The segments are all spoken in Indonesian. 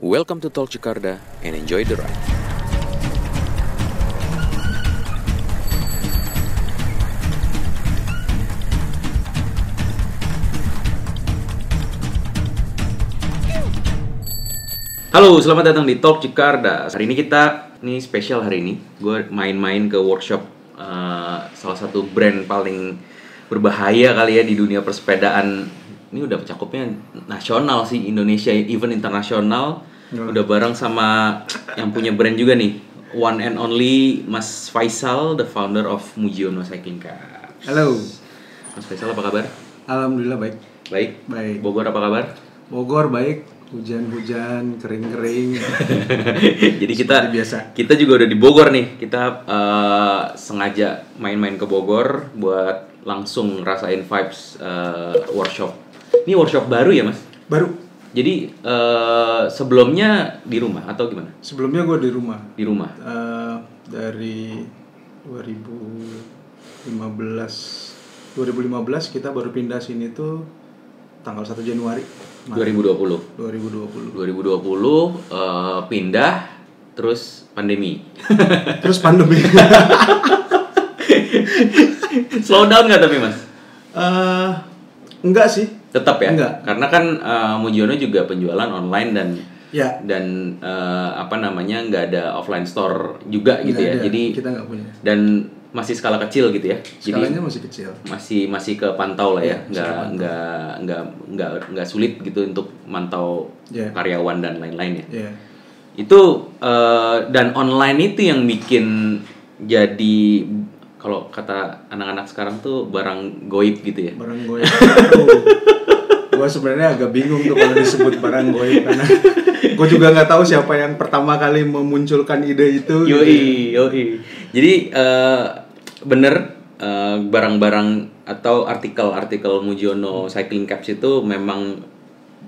Welcome to Tol Jakarta and enjoy the ride. Halo, selamat datang di Talk Jakarta. Hari ini kita, ini spesial hari ini. Gue main-main ke workshop eh, salah satu brand paling berbahaya kali ya di dunia persepedaan. Ini udah cakupnya nasional sih Indonesia, even internasional. Udah bareng sama yang punya brand juga nih. One and only Mas Faisal, the founder of Mujiono Cycling Car. Halo, Mas Faisal apa kabar? alhamdulillah baik. Baik. Baik. Bogor apa kabar? Bogor baik, hujan-hujan, kering-kering. Jadi kita Seperti biasa. kita juga udah di Bogor nih. Kita eh, sengaja main-main ke Bogor buat langsung rasain vibes eh, workshop. Ini workshop baru ya, Mas? Baru Jadi eh, sebelumnya di rumah atau gimana? sebelumnya gue di rumah Di rumah. Eh, dari 2015 2015 kita baru pindah sini tuh tanggal 1 Januari 2020. 2020. 2020 eh, pindah terus pandemi. Terus pandemi. Slow down nggak tapi, Mas? Eh, enggak sih. Tetap ya? Enggak. Karena kan eh, Mujiono juga penjualan online dan Ya, dan eh, apa namanya nggak ada offline store juga gitu nggak ya ada. jadi kita nggak punya. dan masih skala kecil gitu ya jadi Skalanya masih kecil. masih masih ke pantau lah ya masih nggak kepantau. nggak nggak nggak nggak sulit gitu untuk mantau Iya. karyawan dan lain-lain ya Ya. itu eh, dan online itu yang bikin jadi kalau kata anak-anak sekarang tuh barang goib gitu ya barang goib gue sebenarnya agak bingung tuh kalau disebut barang goib karena gue juga nggak tahu siapa yang pertama kali memunculkan ide itu gitu. Yoi, yoi. Jadi eh, bener eh, barang-barang atau artikel-artikel Mujiono Cycling Caps itu memang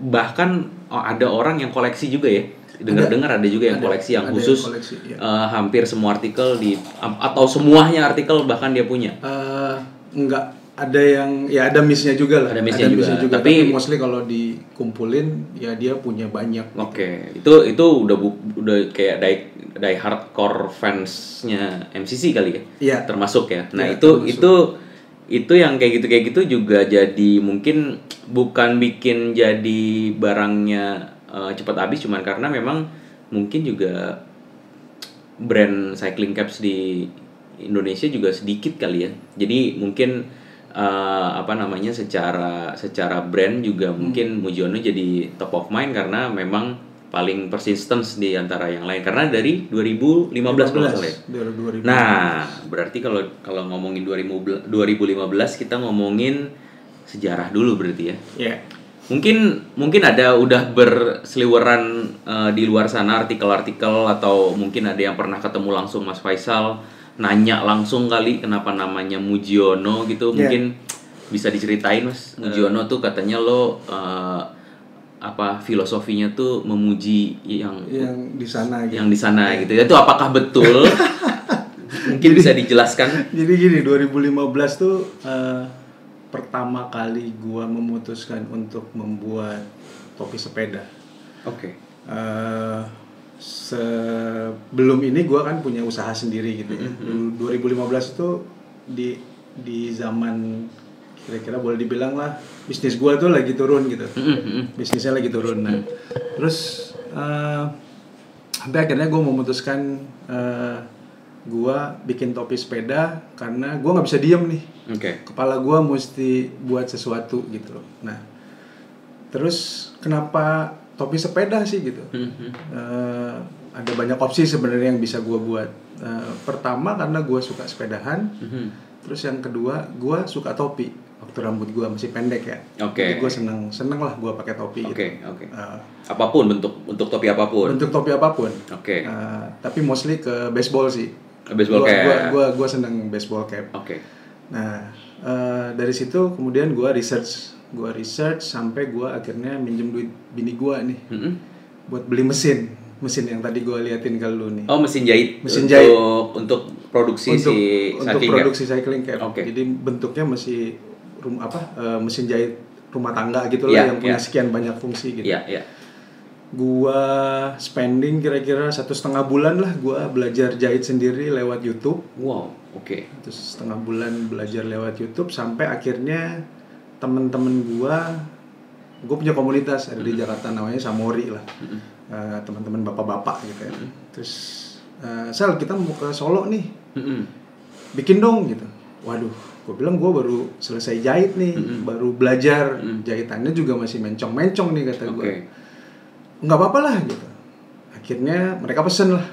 bahkan oh, ada orang yang koleksi juga ya. Dengar-dengar ada juga yang Ada, koleksi yang ada yang khusus koleksi, iya. eh, hampir semua artikel di atau semuanya artikel bahkan dia punya. Eh, nggak ada yang ya ada missnya juga lah Ada missnya juga, tapi- tapi, mostly kalau dikumpulin ya dia punya banyak Oke, itu itu udah bu- udah kayak die, die hardcore fansnya MCC kali ya? Iya. Termasuk ya. Nah, Iya, itu termasuk. itu itu yang kayak gitu kayak gitu juga jadi mungkin bukan bikin jadi barangnya eh, cepat habis cuman karena memang mungkin juga brand cycling caps di Indonesia juga sedikit kali ya. Jadi mungkin eh, apa namanya secara secara brand juga mungkin Mujiono jadi top of mind karena memang paling persistence di antara yang lain karena dari 2015 kalau nggak salah ya. dari 2000 Nah, berarti kalau kalau ngomongin 2000 2015 kita ngomongin sejarah dulu berarti ya. ya Mungkin mungkin ada udah berseliweran eh, di luar sana artikel-artikel atau mungkin ada yang pernah ketemu langsung Mas Faisal nanya langsung kali kenapa namanya Mujiono gitu. Ya. Mungkin bisa diceritain Mas. Mujiono tuh katanya lo eh, apa filosofinya tuh memuji yang yang di sana gitu yang di sana gitu. Itu apakah betul? mungkin bisa dijelaskan. Jadi gini, 2015 tuh eh, pertama kali gua memutuskan untuk membuat topi sepeda. Oke. Eh, sebelum ini gua kan punya usaha sendiri gitu. ya. Mm-hmm. Dulu 2015 itu di di zaman kira-kira boleh dibilang lah bisnis gua tuh lagi turun gitu. Mm-mm. Bisnisnya lagi turun. Nah, terus eh, sampai akhirnya gue memutuskan eh, gua bikin topi sepeda karena gua nggak bisa diem nih Oke. kepala gua mesti buat sesuatu gitu loh. Nah, terus kenapa topi sepeda sih gitu? Mhm. Eh, ada banyak opsi sebenarnya yang bisa gua buat. Eh, pertama karena gua suka sepedahan, Mhm. terus yang kedua gua suka topi. Waktu rambut gua masih pendek ya. Oke. Jadi gua seneng seneng lah gua pakai topi. Oke, gitu. oke. Eh, Apa pun bentuk bentuk topi apa pun. bentuk topi apa pun. Oke. Eh, tapi mostly ke baseball sih. Baseball gua, cap. Gua, gua, gua seneng baseball cap. Oke. Nah, eh, dari situ kemudian gua research, gua research sampai gua akhirnya minjem duit bini gua nih Mhm. buat beli mesin, mesin yang tadi gua liatin ke lu nih. Oh, mesin jahit. Mesin untuk, jahit. untuk produksi untuk si untuk cycling cap. produksi cycling cap. Oke. Jadi bentuknya masih rum apa? eh, mesin jahit rumah tangga gitu Iya, lah yang punya iya. sekian banyak fungsi gitu. Iya, iya. Gua spending kira-kira satu setengah bulan lah gua belajar jahit sendiri lewat YouTube. Wow, oke. terus setengah bulan belajar lewat YouTube sampai akhirnya temen-temen gua gue punya komunitas ada di Jakarta namanya Samori lah. Eh, teman-teman bapak-bapak gitu ya. Terus eh, Sal kita mau ke Solo nih. Mm-mm. bikin dong gitu. Waduh gue bilang gue baru selesai jahit nih baru belajar jahitannya juga masih mencong-mencong nih kata Oke. gue nggak apa-apa lah gitu. Akhirnya mereka pesen lah.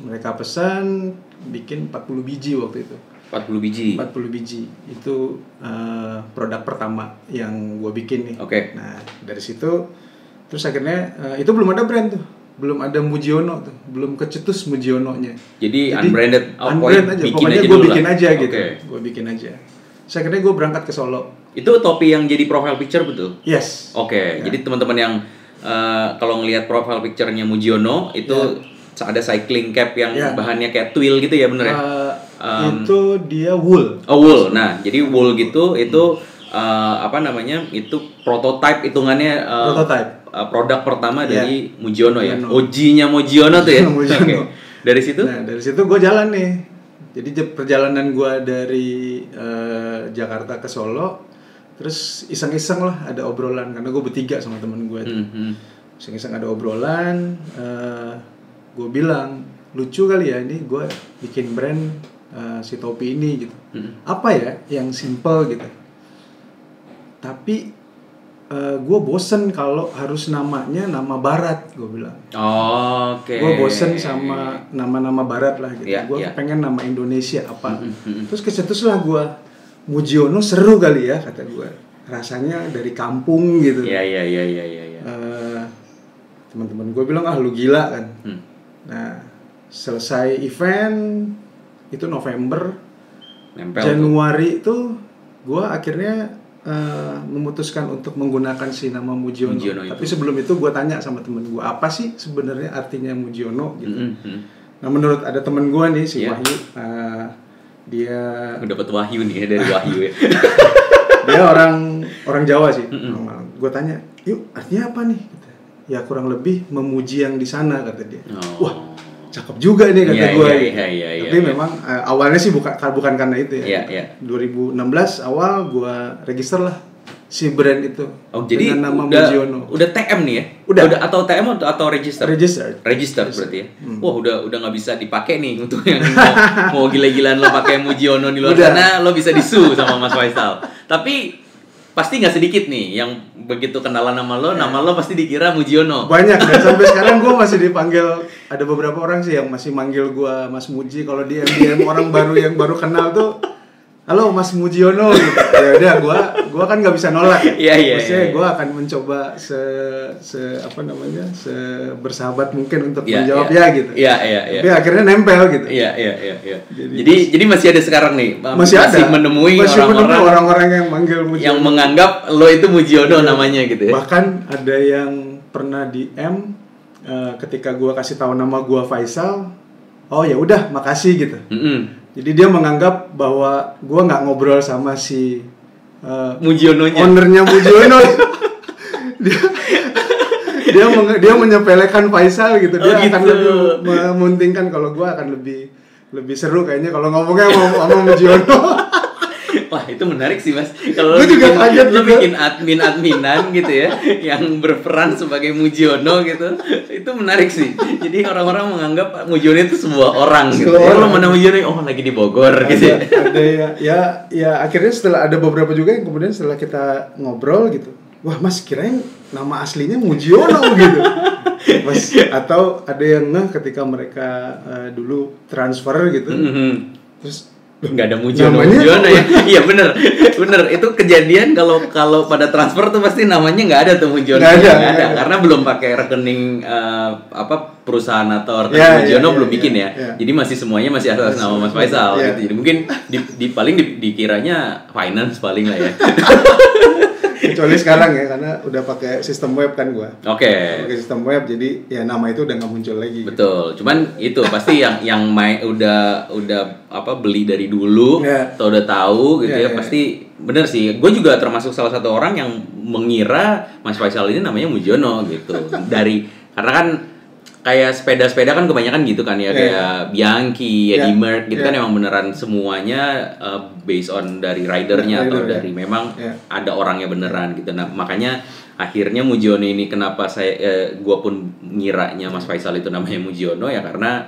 Mereka pesan bikin 40 biji waktu itu. 40 biji. 40 biji. Itu eh, produk pertama yang gue bikin nih. Oke. nah dari situ terus akhirnya eh, itu belum ada brand tuh. Belum ada Mujiono tuh. Belum kecetus Mujiono-nya. Jadi, unbranded. Oh, unbrand pokoknya aja. bikin pokoknya gue bikin aja gitu. Oke. gue bikin aja. Terus akhirnya gue berangkat ke Solo. Itu topi yang jadi profile picture betul? yes. Oke, jadi teman-teman yang eh, kalau ngelihat profile picture-nya Mujiono itu ada cycling cap yang Ya. bahannya kayak twill gitu ya bener ya? Eh, itu dia wool Oh wool. Nah, jadi wool gitu itu eh, apa namanya? Itu prototype hitungannya eh, Prototype. eh, produk pertama Iya. dari Mujiono ya. OG-nya Mujiono tuh ya. Mujiono. Oke. Dari situ? nah dari situ gue jalan nih jadi perjalanan gue dari eh, Jakarta ke Solo terus iseng-iseng lah ada obrolan karena gue bertiga sama temen gue tuh. Mhm. iseng-iseng ada obrolan gue bilang lucu kali ya ini gue bikin brand eh, si topi ini gitu Mhm. apa ya yang simple gitu tapi gue bosen kalau harus namanya nama barat gue bilang Oke. gue bosen sama nama-nama barat lah gitu Iya, gue iya. pengen nama Indonesia apa Mhm. terus gue Mujiono seru kali ya kata gue rasanya dari kampung gitu Iya iya iya iya iya. iya. Eh, teman-teman gue bilang ah lu gila kan Hmm. nah selesai event itu November Nempel tuh. Januari itu gue akhirnya eh, memutuskan untuk menggunakan si nama Mujiono, Mujiono itu. tapi sebelum itu gue tanya sama temen gue apa sih sebenarnya artinya Mujiono gitu Mhm. nah menurut ada temen gue nih si Iya. Wahyu eh, dia dapat wahyu nih ya dari wahyu ya. dia orang orang Jawa sih gue tanya yuk artinya apa nih Kata, ya kurang lebih memuji yang di sana kata dia Oh. wah cakep juga nih kata Iya, gue iya, gitu. iya, iya, tapi iya. memang eh, awalnya sih bukan bukan karena itu ya Iya, iya. 2016 awal gue register lah si brand itu Oh, jadi dengan nama udah Mujiono udah TM nih ya? Udah. atau TM atau, atau register? register Register berarti ya. Hmm. Wah, udah udah nggak bisa dipakai nih untuk yang mau, mau gila-gilaan lo pakai Mujiono di luar Udah. sana, lo bisa disu sama Mas Faisal. Tapi pasti nggak sedikit nih yang begitu kenalan nama lo, nama lo pasti dikira Mujiono. banyak dan sampai sekarang gue masih dipanggil ada beberapa orang sih yang masih manggil gue Mas Muji kalau di MDM orang baru yang baru kenal tuh halo Mas Mujiono gitu ya udah gue gua kan nggak bisa nolak ya Iya, iya, Maksudnya iya. gue akan mencoba se se apa namanya se bersahabat mungkin untuk Iya, menjawab iya. ya gitu Iya, iya, iya. tapi akhirnya nempel gitu Iya, iya, iya, iya. Jadi- Jadi jadi, masih ada sekarang nih. masih ada menemui masih menemui orang-orang orang-orang yang manggil Mujiono yang menganggap lo itu Mujiono namanya gitu ya. Bahkan ada yang pernah di M eh, ketika gua kasih tahu nama gua Faisal, oh ya udah makasih gitu. Mm-mm. Jadi dia menganggap bahwa gua nggak ngobrol sama si eh, Mujiononya. ownernya Mujiono. dia dia menge- dia menyepelekan Faisal gitu. Dia Oh, akan gitu. lebih memuntingkan kalau gua akan lebih lebih seru kayaknya kalau ngomongnya sama, sama Mujiono. Wah itu menarik sih mas. Kalau lo juga bikin, kaget lo bikin admin adminan gitu ya, yang berperan sebagai Mujiono gitu, itu menarik sih. Jadi orang-orang menganggap Mujiono itu sebuah orang gitu. Sebuah Ya, lo orang. mana Mujiono? Oh lagi di Bogor gitu. ada, ada ya, ya ya akhirnya setelah ada beberapa juga yang kemudian setelah kita ngobrol gitu wah mas kirain nama aslinya Mujiono gitu mas atau ada yang ngeh ketika mereka eh, dulu transfer gitu Mhm. terus nggak ada Mujiono Namanya ya? Iya bener. Bener. Itu kejadian kalau kalau pada transfer tuh pasti namanya nggak ada tuh Mujiono. Nggak ada, nggak ada. karena belum pakai rekening eh, apa perusahaan atau rekening Ya, Mujiono ya, ya, belum ya, bikin ya. ya. jadi masih semuanya masih atas nama Mas Faisal Ya. gitu. Jadi mungkin di, di paling di- dikiranya finance paling lah ya kecuali sekarang ya karena udah pakai sistem web kan gua. Oke. Pakai sistem web jadi ya nama itu udah nggak muncul lagi. Betul, cuman itu pasti yang yang main udah udah apa beli dari dulu Ya. atau udah tahu gitu ya Ya, ya, pasti bener sih. Gue juga termasuk salah satu orang yang mengira Mas Faisal ini namanya Mujono gitu. Dari Karena kan kayak sepeda-sepeda kan kebanyakan gitu kan ya Iya. kayak Bianchi, Iya. Eddie Merckx gitu Iya. kan emang beneran semuanya uh, based on dari ridernya atau Rider, ya. dari memang Iya. ada orangnya beneran gitu. Nah, makanya akhirnya Mujiono ini kenapa saya eh, gua pun ngiranya Mas Faisal itu namanya Mujiono ya karena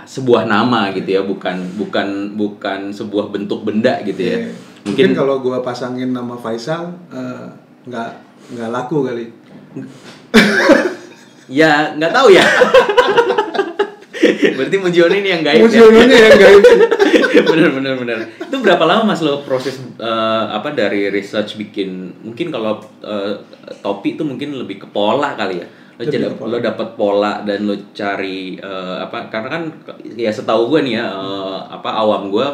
sebuah nama gitu ya, bukan bukan bukan sebuah bentuk benda gitu ya. Iya. Mungkin, Mungkin kalau gua pasangin nama Faisal eh, nggak nggak laku kali. ya nggak tahu ya. Berarti Mujiono ini yang gaib ya. Museumnya yang gaib. bener bener bener itu berapa lama mas lo proses eh, apa dari research bikin mungkin kalau eh, topi itu mungkin lebih ke pola kali ya lo jadi lo dapat pola dan lo cari eh, apa karena kan ya setahu gue nih ya eh, apa awam gue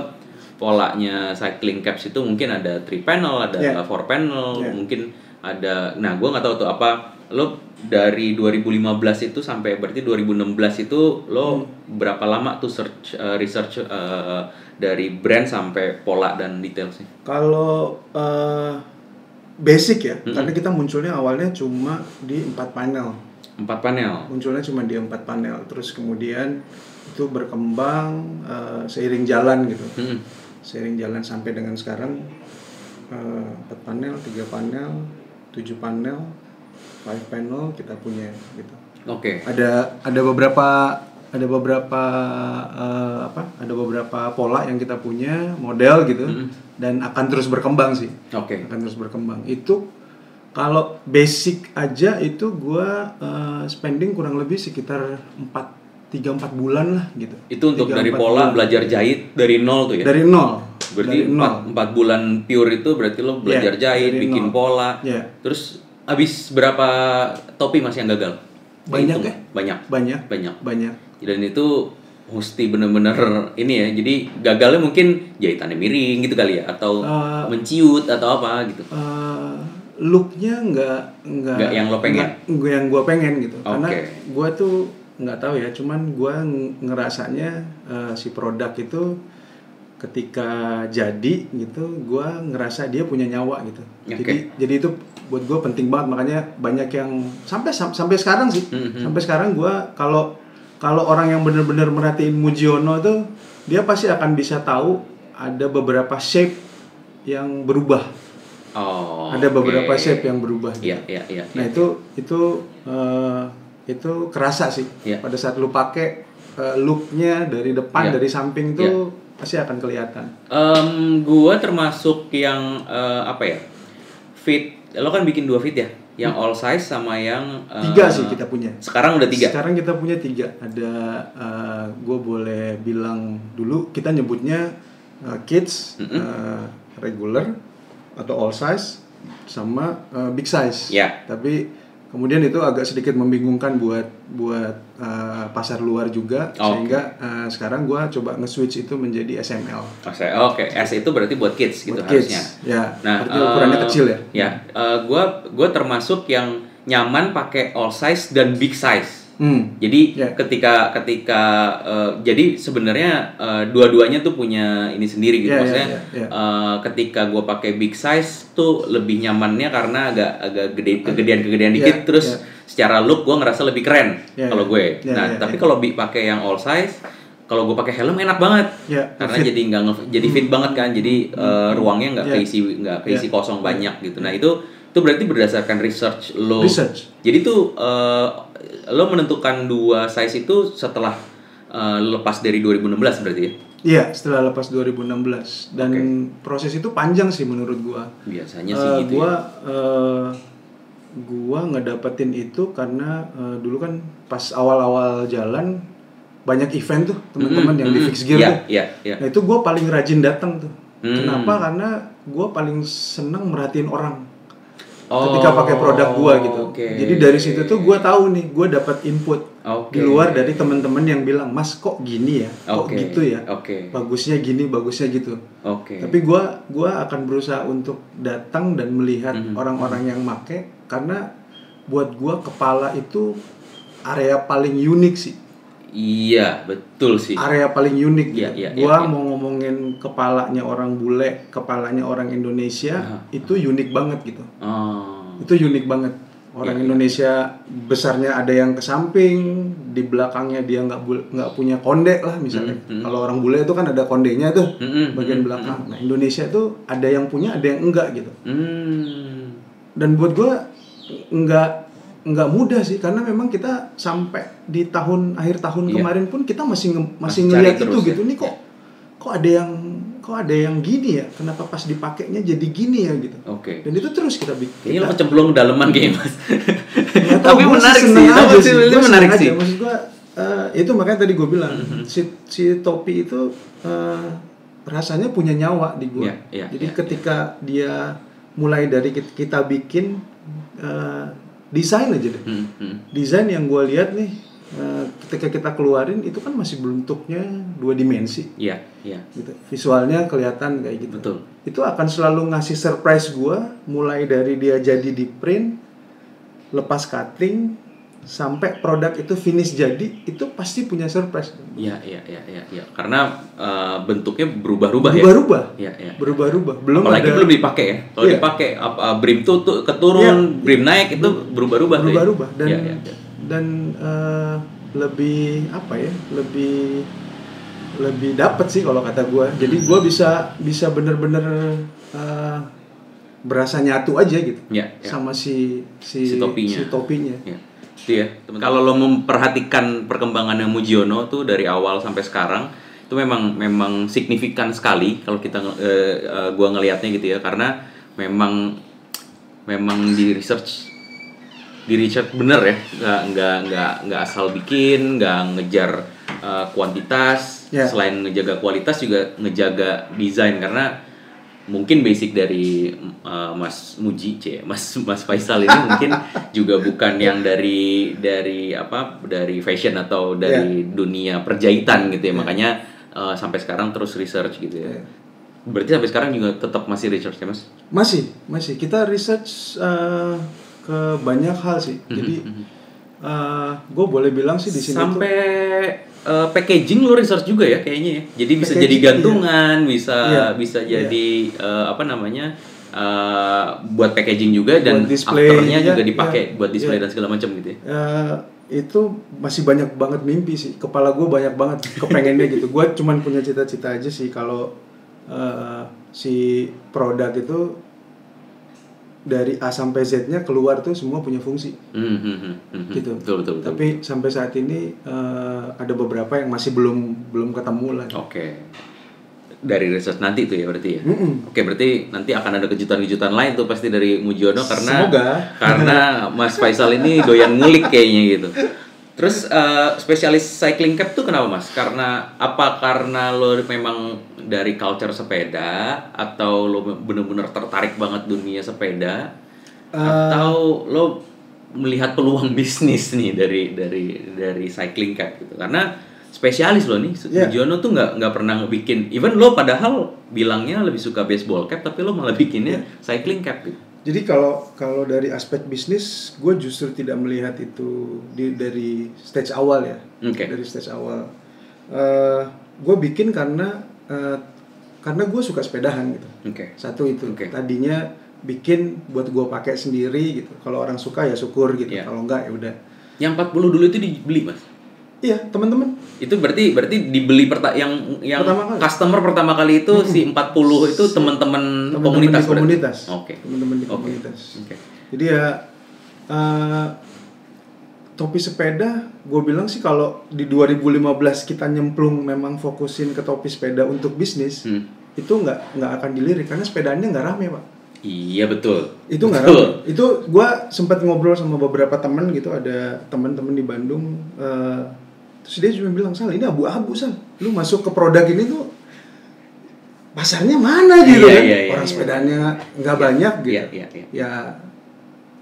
polanya cycling caps itu mungkin ada three panel ada Yeah. four panel Yeah. mungkin ada nah gue nggak tahu tuh apa lo dari 2015 itu sampai berarti 2016 itu lo berapa lama tuh search eh, research eh, dari brand sampai pola dan detailsnya Kalau eh, basic ya, Mm-mm. karena kita munculnya awalnya cuma di empat panel. empat panel Munculnya cuma di empat panel, terus kemudian itu berkembang eh, seiring jalan gitu. Mm-mm. Seiring jalan sampai dengan sekarang empat panel, tiga panel, tujuh panel, five panel kita punya gitu. oke Ada ada beberapa ada beberapa eh, apa? Ada beberapa pola yang kita punya model gitu Mm-mm. dan akan terus berkembang sih. oke Akan terus berkembang. Itu kalau basic aja itu gua eh, spending kurang lebih sekitar 4 3 4 bulan lah gitu. itu untuk Tiga, dari empat pola bulan. belajar jahit dari nol tuh ya Dari nol. Berarti empat, empat bulan pure itu berarti lo belajar Iya, jahit bikin nol. pola Ya, terus habis berapa topi mas yang gagal Banyak ya? banyak banyak banyak banyak. dan itu mesti bener-bener ini ya jadi gagalnya mungkin jahitannya miring gitu kali ya atau Eh, menciut atau apa gitu eh, looknya nggak nggak yang lo pengen? nggak- nggak yang gua pengen gitu karena Oke. gua tuh nggak tahu ya cuman ng- ngerasanya eh, si produk itu ketika jadi gitu gua ngerasa dia punya nyawa gitu Oke. jadi jadi itu buat gua penting banget makanya banyak yang sampai sam- sampai sekarang sih Mhm. sampai sekarang gua kalau kalau orang yang benar-benar merhatiin Mujiono tuh dia pasti akan bisa tahu ada beberapa shape yang berubah oh ada beberapa oke. shape yang berubah gitu. iya iya iya Nah iya. itu itu eh, itu kerasa sih Iya. pada saat lu pakai eh, looknya dari depan Iya. dari samping tuh pasti akan kelihatan. Em, gua termasuk yang eh, apa ya fit lo kan bikin dua fit ya yang all size sama yang eh, Hmm. Tiga sih kita punya. sekarang udah tiga Sekarang kita punya tiga. Ada gue boleh bilang dulu kita nyebutnya eh, kids, Mm-mm. eh, regular atau all size sama eh, big size. Ya. Tapi kemudian itu agak sedikit membingungkan buat buat eh, pasar luar juga Oke. sehingga eh, sekarang gue coba nge-switch itu menjadi SML. Oke S itu berarti buat kids gitu buat kids. harusnya Ya. Nah, berarti ukurannya eh, kecil ya. Ya, eh, gua gua termasuk yang nyaman pakai all size dan big size. Hmm. Jadi Ya. ketika ketika eh, jadi sebenarnya eh, dua-duanya tuh punya ini sendiri gitu Ya, ya, maksudnya. ya, ya. eh, ketika gua pakai big size tuh lebih nyamannya karena agak agak gede kegedean-kegedean Ya, dikit terus ya. secara look gua ngerasa lebih keren Ya, kalau gue. Ya, nah, ya, tapi ya. kalau pakai yang all size kalau gue pakai helm enak banget Ya, karena fit. jadi nggak jadi fit banget kan jadi eh, ruangnya nggak Ya. keisi nggak keisi Ya. kosong banyak gitu nah itu itu berarti berdasarkan research lo Research. jadi tuh eh, lo menentukan dua size itu setelah eh, lepas dari 2016 berarti ya Iya, setelah lepas 2016 dan Oke. proses itu panjang sih menurut gua. biasanya sih gitu gua ya eh, gua ngedapetin itu karena eh, dulu kan pas awal-awal jalan banyak event tuh teman-teman Mm-mm, yang di mm-mm. fix gear Iya, tuh. iya, iya. Nah itu gua paling rajin datang tuh. Hmm. Kenapa? Karena gua paling seneng merhatiin orang Oh, ketika pakai produk gua gitu. oke. Jadi dari situ tuh gua tahu nih, gua dapat input Oke. di luar dari teman-teman yang bilang, "Mas, kok gini ya? Kok Oke, gitu ya? oke Bagusnya gini, bagusnya gitu." oke Tapi gua gua akan berusaha untuk datang dan melihat Mhm. orang-orang yang make karena buat gua kepala itu area paling unik sih. Iya betul sih Area paling unik gitu. Iya, iya, gua iya, iya. mau ngomongin kepalanya orang bule, kepalanya orang Indonesia Aha. itu unik banget gitu. oh Itu unik banget. orang Iya, iya. Indonesia besarnya ada yang ke samping di belakangnya dia nggak nggak punya konde lah misalnya Hmm, hmm. kalau orang bule itu kan ada kondenya tuh Hmm, hmm, bagian hmm, belakang nah Indonesia tuh ada yang punya ada yang enggak gitu Hmm. dan buat gue nggak nggak mudah sih karena memang kita sampai di tahun akhir tahun Iya. kemarin pun kita masih nge- masih Masih ngeliat cari itu terus ya. gitu nih kok kok ada yang kok ada yang gini ya kenapa pas dipakainya jadi gini ya gitu Oke. dan itu terus kita bikin Kayaknya lo kecemplung daleman kayaknya mas. Tahu, Tapi menarik sih. aja Tapi sih, itu menarik sih. Maksud gua eh, itu makanya tadi gue bilang si si topi itu eh, rasanya punya nyawa di gua. Iya, iya, Jadi iya, ketika dia mulai dari kit- kita bikin eh, desain aja deh. Hmm, hmm. Desain yang gua lihat nih eh, ketika kita keluarin itu kan masih bentuknya dua dimensi Iya, iya. gitu. Visualnya kelihatan kayak gitu. Betul. Itu akan selalu ngasih surprise gua mulai dari dia jadi di print, lepas cutting sampai produk itu finish jadi itu pasti punya surprise. Iya, iya, iya, iya, iya. Karena eh, bentuknya berubah-ubah ya. Berubah-ubah. Iya, iya. Berubah-ubah. Belum Apalagi ada belum dipakai ya. Kalau Iya. dipakai apa brim tuh, tuh keturun, brim naik itu berubah-ubah ya. berubah-ubah dan Iya, iya, iya. dan eh, lebih apa ya? Lebih lebih dapat sih kalau kata gua. Jadi gua bisa bisa bener-bener eh, berasa nyatu aja gitu Iya, iya. sama si si, Si topinya. si topinya. Ya. Ya. teman- Kalau lo memperhatikan perkembangannya Mujiono tuh dari awal sampai sekarang itu memang memang signifikan sekali kalau kita eh, eh, gua ngelihatnya gitu ya karena memang memang di research di research bener ya nggak nggak nggak nggak asal bikin nggak ngejar eh, kuantitas Ya. selain ngejaga kualitas juga ngejaga desain karena mungkin basic dari uh, Mas Muji C Mas Mas Faisal ini mungkin juga bukan yang dari dari apa dari fashion atau dari dunia perjahitan gitu ya makanya uh, sampai sekarang terus research gitu ya Ya. berarti sampai sekarang juga tetap masih research ya Mas Masih, masih. Kita research eh, ke banyak hal sih. Jadi gue boleh bilang sih di sini tuh sampai uh, packaging lo research juga ya kayaknya ya jadi bisa Packaging, jadi gantungan bisa Iya. bisa Iya. jadi uh, apa namanya uh, buat packaging juga dan Buat display, afternya iya, juga dipakai iya. buat display Iya. dan segala macam gitu ya eh, itu masih banyak banget mimpi sih. Kepala gue banyak banget kepengennya gitu. Gue cuman punya cita-cita aja sih kalau eh, si produk itu dari A sampai Z-nya keluar tuh semua punya fungsi. Hmm, hmm. Gitu. betul betul betul Tapi sampai saat ini eh, ada beberapa yang masih belum belum ketemu lah. oke dari research nanti tuh ya berarti ya Mm-mm. Oke, berarti nanti akan ada kejutan-kejutan lain tuh pasti dari Mujiono karena Semoga. karena Mas Faisal ini doyan ngulik kayaknya gitu. Terus eh, spesialis cycling cap tuh kenapa Mas? Karena apa? Karena lo memang dari culture sepeda atau lo bener-bener tertarik banget dunia sepeda atau lo melihat peluang bisnis nih dari dari dari cycling cap gitu. Karena spesialis lo nih, Iya. Mujiono tuh nggak nggak pernah bikin. Even lo padahal bilangnya lebih suka baseball cap, tapi lo malah bikinnya cycling cap gitu. Jadi kalau kalau dari aspek bisnis, gue justru tidak melihat itu di, dari stage awal ya. Oke. Dari stage awal, gue bikin karena eh, karena gue suka sepedahan gitu. Oke. Satu itu. Oke. Tadinya bikin buat gue pakai sendiri gitu. Kalau orang suka ya syukur gitu. Iya. Kalau enggak ya udah. Yang 40 dulu itu dibeli mas. Iya teman-teman. Itu berarti berarti dibeli perta yang yang Pertama kali. customer pertama kali itu si 40 itu teman-teman komunitas. di komunitas. Oke. Teman-teman di komunitas. Oke. Jadi ya eh, topi sepeda, gue bilang sih kalau di 2015 kita nyemplung memang fokusin ke topi sepeda untuk bisnis, Hmm. itu nggak nggak akan dilirik karena sepedanya nggak rame pak. Iya betul. Itu nggak rame. Itu gue sempat ngobrol sama beberapa temen gitu, ada teman-teman di Bandung. eh, terus dia cuma bilang sal ini abu-abu sal, lu masuk ke produk ini tuh pasarnya mana gitu Iya, kan? iya, iya, Orang iya. sepedanya nggak banyak gitu Iya iya iya. ya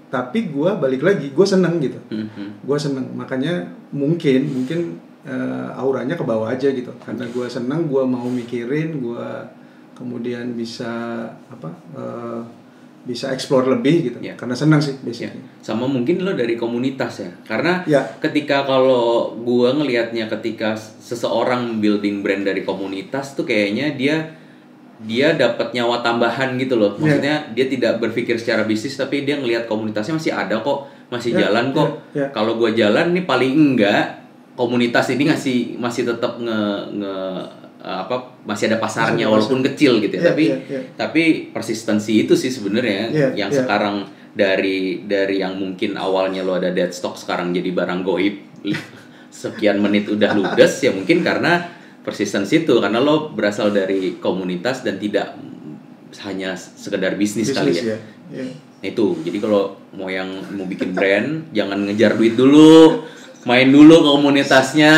tapi gue balik lagi gue seneng gitu Hmm, hmm. gue seneng makanya mungkin mungkin eh, auranya ke bawah aja gitu karena gue seneng gue mau mikirin gue kemudian bisa apa eh, bisa explore lebih gitu Ya. karena seneng sih Ya, basically sama mungkin lo dari komunitas ya. Karena Ya. ketika kalau gua ngelihatnya ketika seseorang building brand dari komunitas tuh kayaknya dia dia dapat nyawa tambahan gitu loh. Ya. Maksudnya dia tidak berpikir secara bisnis tapi dia ngelihat komunitasnya masih ada kok masih Ya, jalan kok. ya, ya. Kalau gua jalan nih paling enggak komunitas ini ngasih masih tetap nge, nge apa masih ada pasarnya walaupun kecil gitu ya. Iya, tapi iya, iya. tapi persistensi itu sih sebenarnya Iya, yang iya. sekarang dari dari yang mungkin awalnya lo ada dead stock sekarang jadi barang goib sekian menit udah ludes ya mungkin karena persistensi itu karena lo berasal dari komunitas dan tidak hanya sekedar bisnis, kali Bisnis ya. ya. Iya. Nah, itu jadi kalau mau yang mau bikin brand jangan ngejar duit dulu main dulu komunitasnya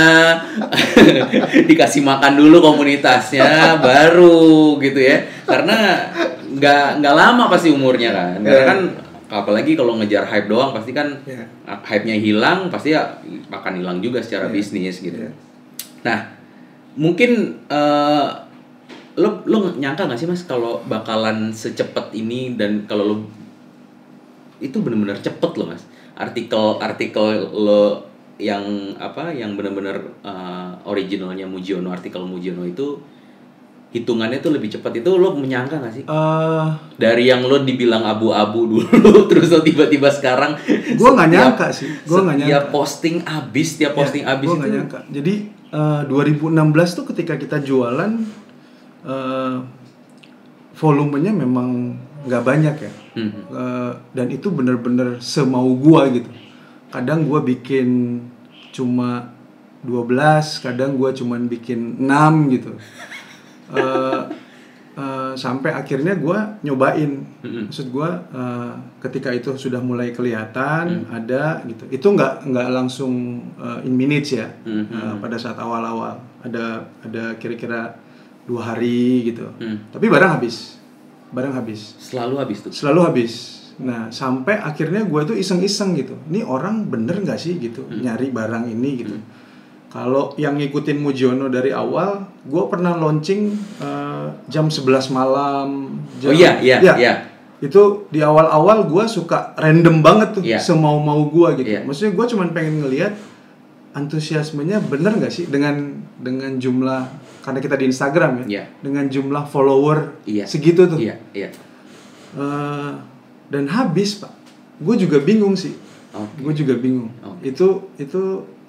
dikasih makan dulu komunitasnya baru gitu ya karena nggak nggak lama pasti umurnya kan karena Iya. kan apalagi kalau ngejar hype doang pasti kan Iya. hype-nya hilang pasti ya akan hilang juga secara Iya. bisnis gitu Iya. Nah, mungkin eh, lo lo nyangka nggak sih mas kalau bakalan secepat ini dan kalau lo itu benar-benar cepet loh mas artikel artikel lo yang apa yang benar-benar eh, originalnya Mujiono artikel Mujiono itu hitungannya tuh lebih cepat. Itu lo menyangka nggak sih? Eh, dari yang lo dibilang abu-abu dulu terus lo tiba-tiba sekarang gue nggak nyangka sih. Gue nggak setiap nyangka. posting abis tiap posting Ya, abis itu nggak nyangka. Jadi eh, 2016 tuh ketika kita jualan eh, volumenya memang nggak banyak ya. Hmm. Eh, dan itu bener-bener semau gua gitu kadang gua bikin cuma 12 kadang gua cuman bikin 6 gitu Eh, eh, sampai akhirnya gua nyobain Mm-mm. maksud gua eh, ketika itu sudah mulai kelihatan Hmm. ada gitu itu nggak nggak langsung eh, in minutes ya Mhm. Eh, pada saat awal-awal ada ada kira-kira dua hari gitu Hmm. tapi barang habis barang habis Selalu habis tuh. selalu habis nah sampai akhirnya gue tuh iseng-iseng gitu ini orang bener nggak sih gitu Hmm. nyari barang ini gitu kalau yang ngikutin Mujiono dari awal gue pernah launching eh, jam 11 malam jam, Oh iya, iya, Ya, iya. itu di awal-awal gue suka random banget tuh Iya. semau-mau gue gitu Iya. maksudnya gue cuman pengen ngelihat antusiasmenya bener nggak sih dengan dengan jumlah karena kita di Instagram ya Iya. dengan jumlah follower Iya. segitu tuh Iya, iya. Eh, dan habis pak gue juga bingung sih Oke. gue juga bingung Oke. itu itu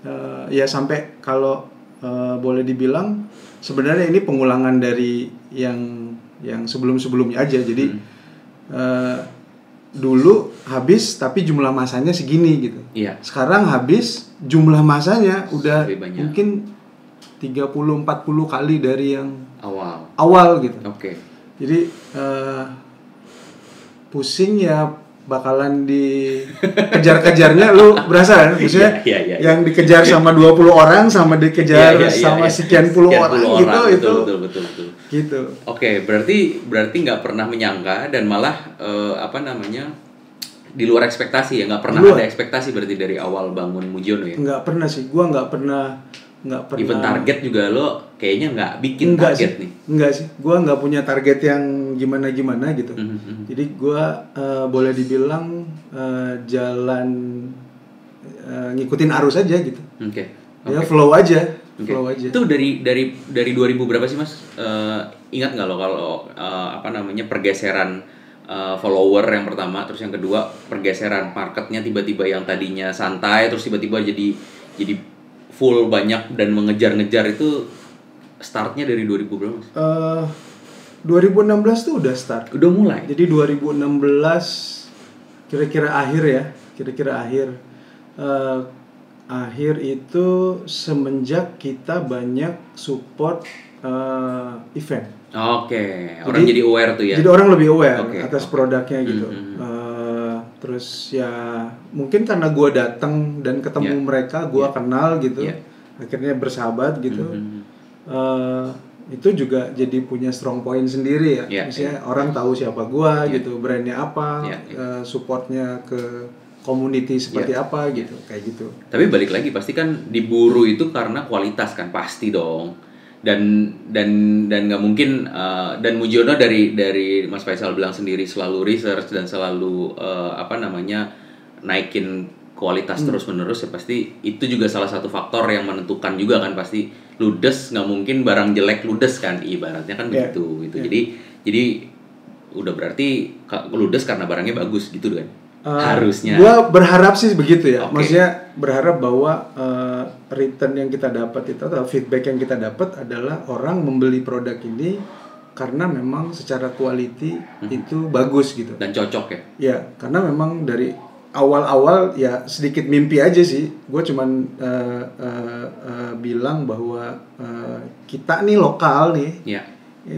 eh, ya sampai kalau eh, boleh dibilang sebenarnya ini pengulangan dari yang yang sebelum sebelumnya aja jadi Hmm. eh, dulu habis tapi jumlah masanya segini gitu Iya. sekarang habis jumlah masanya udah mungkin 30 40 kali dari yang Awal. awal gitu Oke. jadi eh, pusing ya bakalan dikejar-kejarnya lu berasa kan? Maksudnya Iya, iya, iya. yang dikejar sama 20 orang sama dikejar Iya, iya, sama sekian puluh Sekian orang gitu orang, itu betul, betul, betul, betul. gitu. Oke, berarti berarti nggak pernah menyangka dan malah eh, apa namanya di luar ekspektasi ya nggak pernah luar. ada ekspektasi berarti dari awal bangun Mujiono ya. nggak pernah sih gua nggak pernah nggak pernah Even target juga lo kayaknya nggak bikin enggak target sih nih. enggak sih gua nggak punya target yang gimana gimana gitu Mhm, mhm. jadi gua eh, boleh dibilang eh, jalan eh, ngikutin arus aja gitu Oke. ya flow aja Oke. flow aja Itu dari dari dari 2000 berapa sih Mas? Eh, ingat nggak lo kalau eh, apa namanya pergeseran eh, follower yang pertama, terus yang kedua pergeseran marketnya tiba-tiba yang tadinya santai, terus tiba-tiba jadi jadi full banyak dan mengejar-ngejar itu startnya dari 2000 berapa Mas? Eh, 2016 tuh udah start. Udah mulai. Jadi 2016 kira-kira akhir ya, kira-kira akhir. Eh, akhir itu semenjak kita banyak support eh, event. Oke, orang jadi aware tuh ya. Jadi orang lebih aware Oke, atas produknya gitu. Hmm, hmm, Eh, terus ya mungkin karena gua datang dan ketemu Ya. mereka, gua Ya. kenal gitu. Ya. Akhirnya bersahabat gitu. Mhm. eh itu juga jadi punya strong point sendiri ya. Iya, Misalnya orang tahu siapa gua Iya. gitu, brandnya apa, Iya, iya. eh, supportnya ke community seperti Iya. apa gitu, kayak gitu. Tapi balik lagi pasti kan diburu itu karena kualitas kan pasti dong. Dan dan dan nggak mungkin eh, dan Mujiono dari dari Mas Faisal bilang sendiri selalu research dan selalu eh, apa namanya naikin kualitas Hmm. terus menerus ya pasti itu juga salah satu faktor yang menentukan juga kan pasti ludes nggak mungkin barang jelek ludes kan ibaratnya kan Iya. begitu itu Iya. jadi jadi udah berarti ludes karena barangnya bagus gitu kan Eh, Harusnya. Gua berharap sih begitu ya. Oke. Maksudnya berharap bahwa eh, return yang kita dapat itu atau feedback yang kita dapat adalah orang membeli produk ini karena memang secara quality Mhm. itu bagus gitu. Dan cocok ya. Ya, karena memang dari awal-awal ya sedikit mimpi aja sih. Gue cuman eh, eh, eh, bilang bahwa eh, kita nih lokal nih, Iya.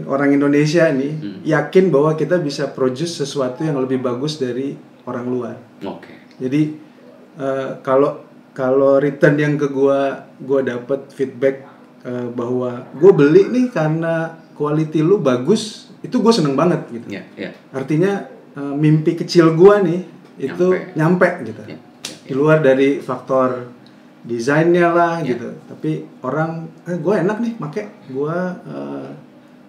orang Indonesia nih, Hmm. yakin bahwa kita bisa produce sesuatu yang lebih bagus dari orang luar. Oke. Jadi eh, kalau kalau return yang ke gua gua dapat feedback eh, bahwa gue beli nih karena quality lu bagus, itu gue seneng banget gitu. Iya, iya. Artinya eh, mimpi kecil gua nih itu nyampe, gitu. Iya, iya. Di luar dari faktor desainnya lah Iya. gitu. Tapi orang eh gue enak nih make gue eh,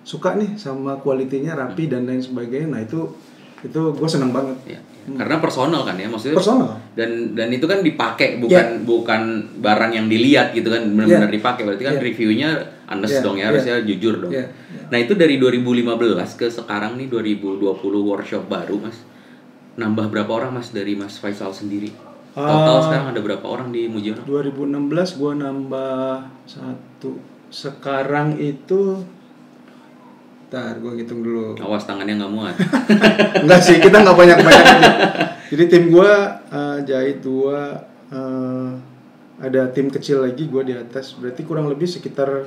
suka nih sama kualitinya rapi Hmm. dan lain sebagainya. Nah itu itu gue seneng banget. Iya, iya. Karena personal kan ya maksudnya. Personal. Dan dan itu kan dipakai bukan bukan barang yang dilihat gitu kan benar-benar Iya. dipakai. Berarti kan Iya. reviewnya honest Iya, dong ya harusnya jujur dong. Iya, Nah, itu dari 2015 ke sekarang nih 2020 workshop baru, Mas. Nambah berapa orang Mas dari Mas Faisal sendiri? Total Ah. sekarang ada berapa orang di Mujiono? 2016 gue nambah satu. Sekarang itu Ntar gue hitung dulu. Awas tangannya nggak muat. Enggak sih, kita nggak banyak-banyak. Jadi tim gua eh, jahit dua, eh, ada tim kecil lagi gua di atas. Berarti kurang lebih sekitar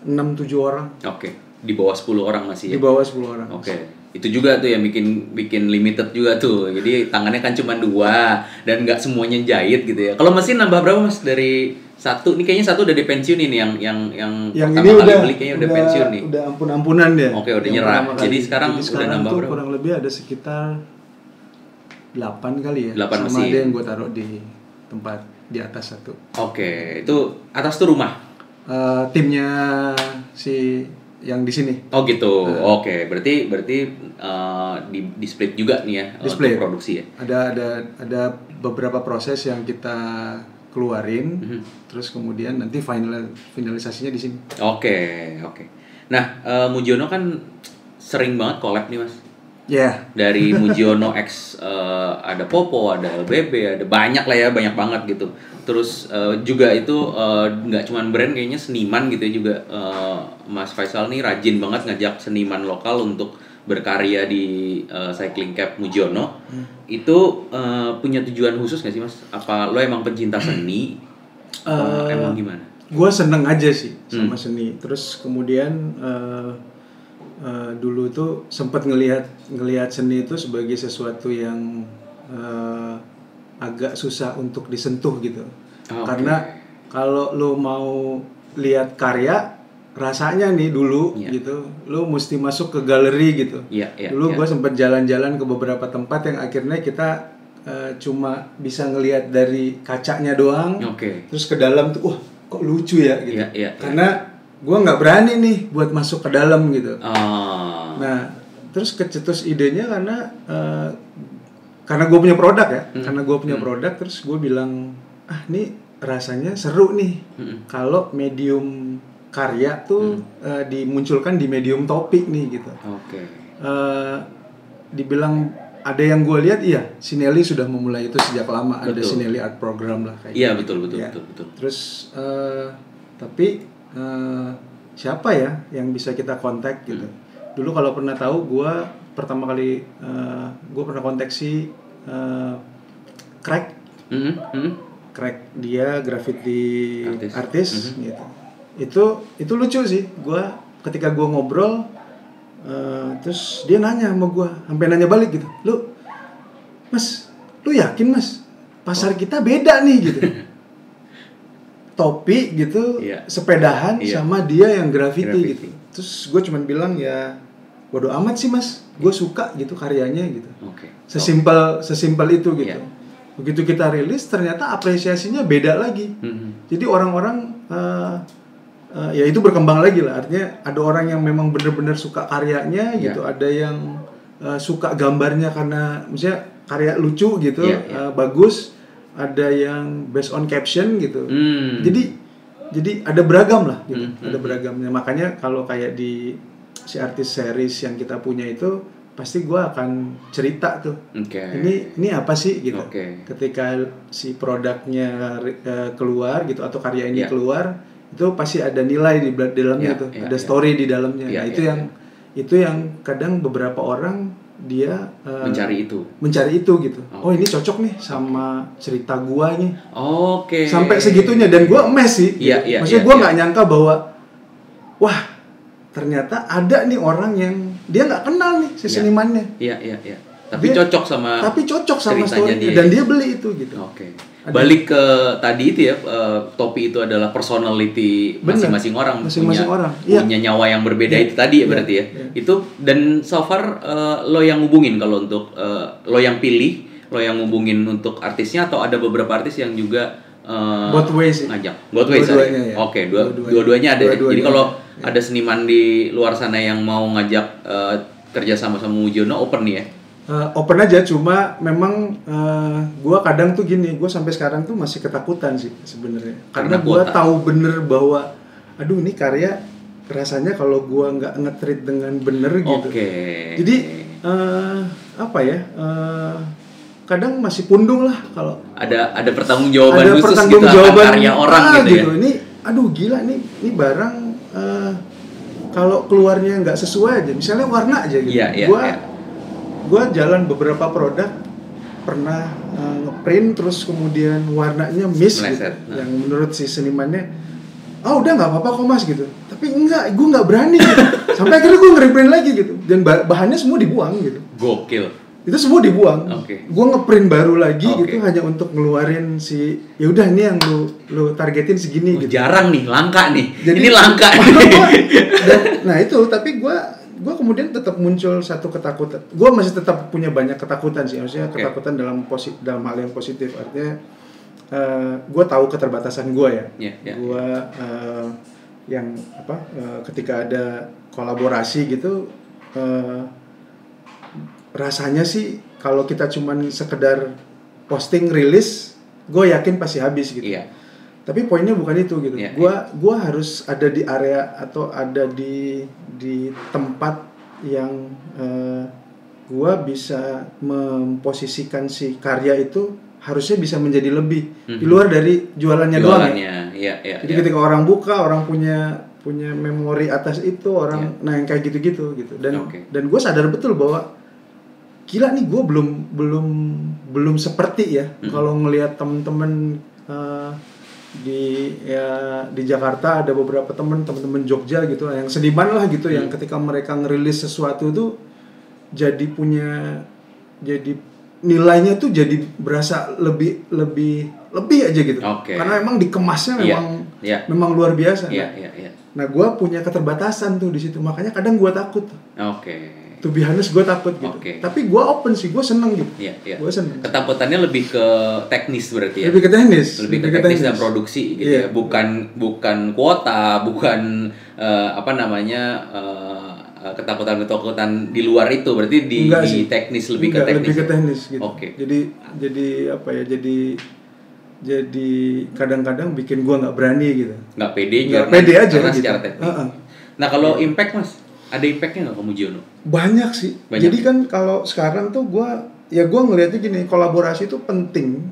6-7 orang. Oke, di bawah 10 orang masih ya. Di bawah 10 orang. Oke, itu juga tuh yang bikin bikin limited juga tuh. Jadi tangannya kan cuma dua dan nggak semuanya jahit gitu ya. Kalau mesin nambah berapa mas dari satu? Ini kayaknya satu udah dipensiun ini yang yang yang, Yang pertama ini kali udah beli kayaknya udah, pensiun nih. Udah ampun-ampunan dia. Oke, udah Yang nyerah. Jadi sekarang Jadi udah sekarang nambah tuh berapa? kurang lebih ada sekitar 8 kali ya. Delapan Sama mesin. ada yang gua taruh di tempat di atas satu. Oke, itu atas tuh rumah. Eh, timnya si yang di sini. Oh gitu. Nah. Oke, berarti berarti eh, di di split juga nih ya Di untuk split. produksi ya. ada ada ada beberapa proses yang kita keluarin Mhm. terus kemudian nanti final finalisasinya di sini Oke, oke. Nah, eh, Mujiono kan sering banget collab nih mas. ya dari Mujiono X eh, ada Popo, ada LBB, ada banyak lah ya, banyak banget gitu. Terus eh, juga itu nggak cuman brand kayaknya seniman gitu ya juga eh, Mas Faisal nih rajin banget ngajak seniman lokal untuk berkarya di eh, Cycling Cap Mujiono. Itu eh, punya tujuan khusus nggak sih Mas? Apa lo emang pencinta seni? Eh, emang gimana? gue seneng aja sih sama Hmm. seni terus kemudian eh, eh, dulu tuh sempat ngelihat ngelihat seni itu sebagai sesuatu yang eh, agak susah untuk disentuh gitu Oke. karena kalau lo mau lihat karya rasanya nih dulu Iya. gitu lo mesti masuk ke galeri gitu Iya, iya. Dulu iya. gue sempet jalan-jalan ke beberapa tempat yang akhirnya kita eh, cuma bisa ngelihat dari kacanya doang. Oke. Terus ke dalam tuh, wah kok lucu ya gitu. Iya, iya, iya. Karena gue nggak berani nih buat masuk ke dalam gitu. Ah. Nah, terus kecetus idenya karena eh, karena gue punya produk ya, Hmm. karena gue punya produk, terus gue bilang ah ini rasanya seru nih Mm-mm. kalau medium karya tuh Hmm. eh, dimunculkan di medium topik nih gitu. Oke. Eh, dibilang ada yang gue lihat iya Sinelli sudah memulai itu sejak lama ada Betul. Sinelli art program lah kayak Iya gitu. betul betul Ya. betul betul. terus eh, tapi eh, siapa ya yang bisa kita kontak gitu Hmm. dulu kalau pernah tahu gue pertama kali gue pernah kontak si eh, crack Mhm, mhm. crack dia graffiti Artis. artis, Mhm. gitu itu itu lucu sih gue ketika gue ngobrol eh, terus dia nanya sama gue sampai nanya balik gitu lu mas lu yakin mas pasar Oh. kita beda nih gitu topi gitu Iya. sepedahan Iya. sama dia yang graffiti, Graffiti. gitu terus gue cuman bilang ya bodoh amat sih mas gue suka gitu karyanya gitu Oke. sesimpel sesimpel itu gitu Iya. begitu kita rilis ternyata apresiasinya beda lagi Mhm. jadi orang-orang eh, eh, ya itu berkembang lagi lah artinya ada orang yang memang benar-benar suka karyanya Iya. gitu ada yang eh, suka gambarnya karena misalnya karya lucu gitu Iya, iya. eh, bagus ada yang based on caption gitu Hmm. jadi jadi ada beragam lah gitu Hmm, ada beragamnya makanya kalau kayak di si artis series yang kita punya itu pasti gue akan cerita tuh Oke. ini ini apa sih gitu Oke. ketika si produknya eh, keluar gitu atau karya ini Iya. keluar itu pasti ada nilai di dalamnya Iya, tuh iya, ada story di dalamnya Iya, nah itu iya, yang itu yang kadang beberapa orang dia eh, Mencari itu. mencari itu gitu Oke. oh ini cocok nih sama cerita gua nih Oke. sampai segitunya dan gua emes sih gitu. Iya, iya, maksudnya iya, gua iya. nggak nyangka bahwa wah ternyata ada nih orang yang dia nggak kenal nih si Iya. senimannya Iya, iya, iya. Tapi Dia- cocok sama tapi cocok sama ceritanya story dia. dan dia beli itu gitu Oke. Ada- Balik ke tadi itu ya, eh, topi itu adalah personality masing-masing orang, Masing-masing punya, orang, iya. punya nyawa yang berbeda Iya, itu tadi ya iya, berarti ya. iya. Itu dan so far eh, lo yang hubungin kalau untuk eh, lo yang pilih, lo yang hubungin untuk artisnya atau ada beberapa artis yang juga eh, Both ways ngajak. Both ways. Sorry. ya. Oke, dua, Dua-duanya. ada. ya? Dua-duanya Jadi kalau ada, ada seniman di luar sana yang mau ngajak eh, kerja sama sama Mujono open nih ya. Eh, open aja cuma memang eh, gua kadang tuh gini gue sampai sekarang tuh masih ketakutan sih sebenarnya karena, Karena gua kuota. tahu bener bahwa aduh ini karya rasanya kalau gua nggak ngetrit dengan bener gitu Oke. jadi eh, apa ya eh, kadang masih pundung lah kalau ada ada pertanggungjawaban ada khusus gitu pertanggungjawaban akan karya orang ah, gitu, ya. ini aduh gila nih ini barang eh, kalau keluarnya nggak sesuai aja misalnya warna aja gitu Iya, iya, gua iya. Gua jalan beberapa produk pernah eh, ngeprint terus kemudian warnanya miss gitu, nah. yang menurut si senimannya ah udah nggak apa-apa kok mas gitu tapi enggak gue nggak berani gitu sampai akhirnya gue nge-reprint lagi gitu dan ba- bahannya semua dibuang gitu Gokil. itu semua dibuang. Oke. Gue ngeprint baru lagi Oke. gitu hanya untuk ngeluarin si ya udah ini yang lu lu targetin segini Oh, gitu. Jarang nih, langka nih. Jadi- Ini langka. Dan- nah itu tapi gue gue kemudian tetap muncul satu ketakutan. Gue masih tetap punya banyak ketakutan sih, maksudnya Oke. ketakutan dalam posi dalam hal yang positif. Artinya gue tahu keterbatasan gue ya. Iya, iya, gue yang apa eh, ketika ada kolaborasi gitu eh, rasanya sih kalau kita cuman sekedar posting rilis, gue yakin pasti habis gitu. Iya. Tapi poinnya bukan itu gitu. Iya, gua gua harus ada di area atau ada di di tempat yang eh, gua bisa memposisikan si karya itu harusnya bisa menjadi lebih di Mhm. luar dari jualannya, doang. ya. Jualannya, iya, iya. Jadi iya. ketika orang buka, orang punya punya memori atas itu, orang Iya. nah yang kayak gitu-gitu gitu. Dan Oke. dan gue sadar betul bahwa gila nih gue belum belum belum seperti ya Mhm. kalau ngelihat temen-temen eh, di ya di Jakarta ada beberapa temen temen-temen Jogja gitu yang seniman lah gitu yang Hmm. ketika mereka ngerilis sesuatu tuh jadi punya jadi nilainya tuh jadi berasa lebih lebih lebih aja gitu Oke. karena emang dikemasnya Iya, memang iya. memang luar biasa Iya, nah, iya, iya. nah gue punya keterbatasan tuh di situ makanya kadang gue takut Oke. Tuh honest gue takut gitu Oke. tapi gue open sih gue seneng gitu Iya, iya. gue seneng Ketakutannya lebih ke teknis berarti ya. lebih ke teknis lebih ke teknis dan produksi gitu Iya. ya bukan bukan kuota bukan eh, apa namanya eh, ketakutan-ketakutan di luar itu berarti di, Enggak di teknis lebih Enggak, ke teknis lebih ke ya? teknis gitu Oke. jadi jadi apa ya jadi jadi kadang-kadang bikin gue nggak berani gitu nggak pede Nggak pede aja karena gitu. secara teknis Heeh. nah kalau impact mas ada impactnya nggak ke Mujiono banyak sih. Banyak. jadi kan kalau sekarang tuh gue ya gue ngelihatnya gini kolaborasi itu penting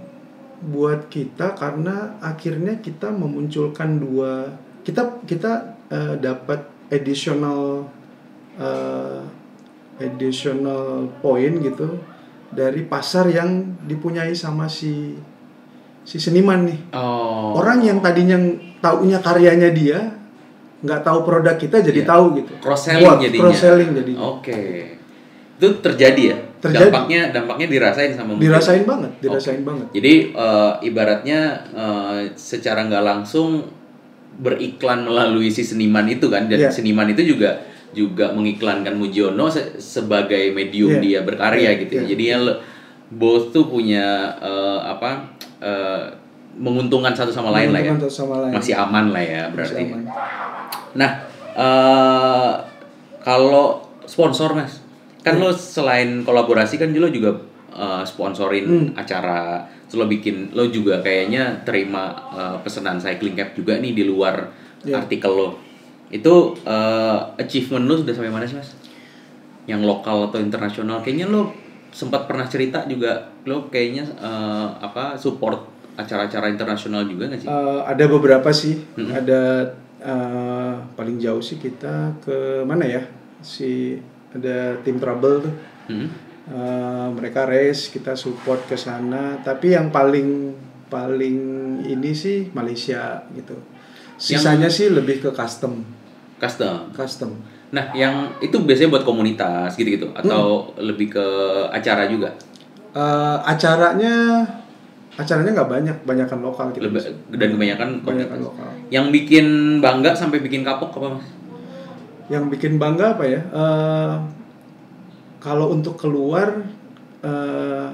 buat kita karena akhirnya kita memunculkan dua kita kita eh, dapat additional eh, additional point gitu dari pasar yang dipunyai sama si si seniman nih. Oh. Orang yang tadinya taunya karyanya dia nggak tahu produk kita jadi Iya. tahu gitu cross selling Wah, jadinya cross selling jadinya oke itu terjadi ya Terjadi. dampaknya dampaknya dirasain sama dirasain banget dirasain banget Jadi eh, ibaratnya eh, secara nggak langsung beriklan melalui si seniman itu kan dan Iya. seniman itu juga juga mengiklankan Mujiono se- sebagai medium Iya. dia berkarya Iya, gitu. ya. iya. Jadi ya both tuh punya eh, apa eh, menguntungkan satu sama lain lah ya. Satu sama lain. Masih aman lah ya Masih berarti. aman. Nah, eh kalau sponsor mas, kan lo selain kolaborasi kan lo juga eh, sponsorin Hmm. acara, terus lo bikin, lo juga kayaknya terima eh, pesanan cycling cap juga nih di luar Iya. artikel lo. Itu eh, achievement lo sudah sampai mana sih mas? yang lokal atau internasional kayaknya lo sempat pernah cerita juga lo kayaknya eh, apa support acara-acara internasional juga nggak sih Eh, ada beberapa sih, Mm-mm. ada eh, paling jauh sih kita ke mana ya? Si ada tim trouble tuh. Hmm. Eh, mereka race, kita support ke sana. Tapi yang paling paling ini sih Malaysia gitu. Sisanya sih lebih ke custom, custom custom. nah yang itu biasanya buat komunitas gitu-gitu atau Hmm. lebih ke acara juga Eh, acaranya acaranya nggak banyak, banyakan lokal gitu. Lebih- dan kebanyakan Kebanyakan lokal. yang bikin bangga sampai bikin kapok apa mas Yang bikin bangga apa ya? Eh, kalau untuk keluar eh,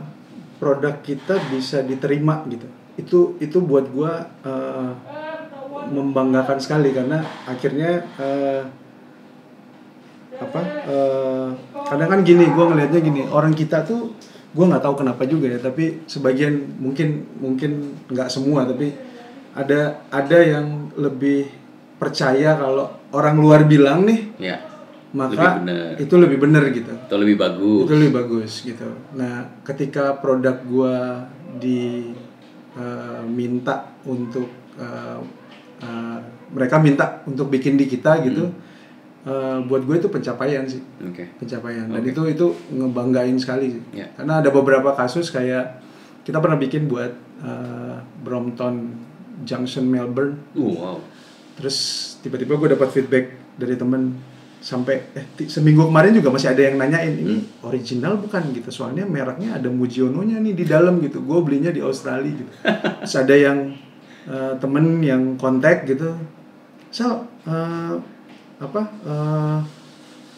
produk kita bisa diterima gitu. Itu itu buat gua eh, membanggakan sekali karena akhirnya eh, apa? eh, kadang kan gini, gua ngelihatnya gini, orang kita tuh gua nggak tahu kenapa juga ya, tapi sebagian mungkin mungkin nggak semua, tapi ada ada yang lebih percaya kalau orang luar bilang nih ya maka Lebih bener. itu lebih bener gitu. Atau lebih bagus. Itu lebih bagus gitu. Nah ketika produk gua diminta untuk eh, eh, mereka minta untuk bikin di kita gitu eh, buat gue itu pencapaian sih. Oke. Pencapaian. Dan itu itu ngebanggain sekali sih. Ya. karena ada beberapa kasus kayak kita pernah bikin buat eh, Brompton Junction Melbourne. Uh, wow. Terus tiba-tiba gue dapat feedback dari temen sampai eh seminggu kemarin juga masih ada yang nanyain ini original bukan? Gitu. Soalnya mereknya ada Mujiono-nya nih di dalam gitu. Gue belinya di Australia gitu. Terus ada yang eh, temen yang kontak gitu. Sal eh, apa eh,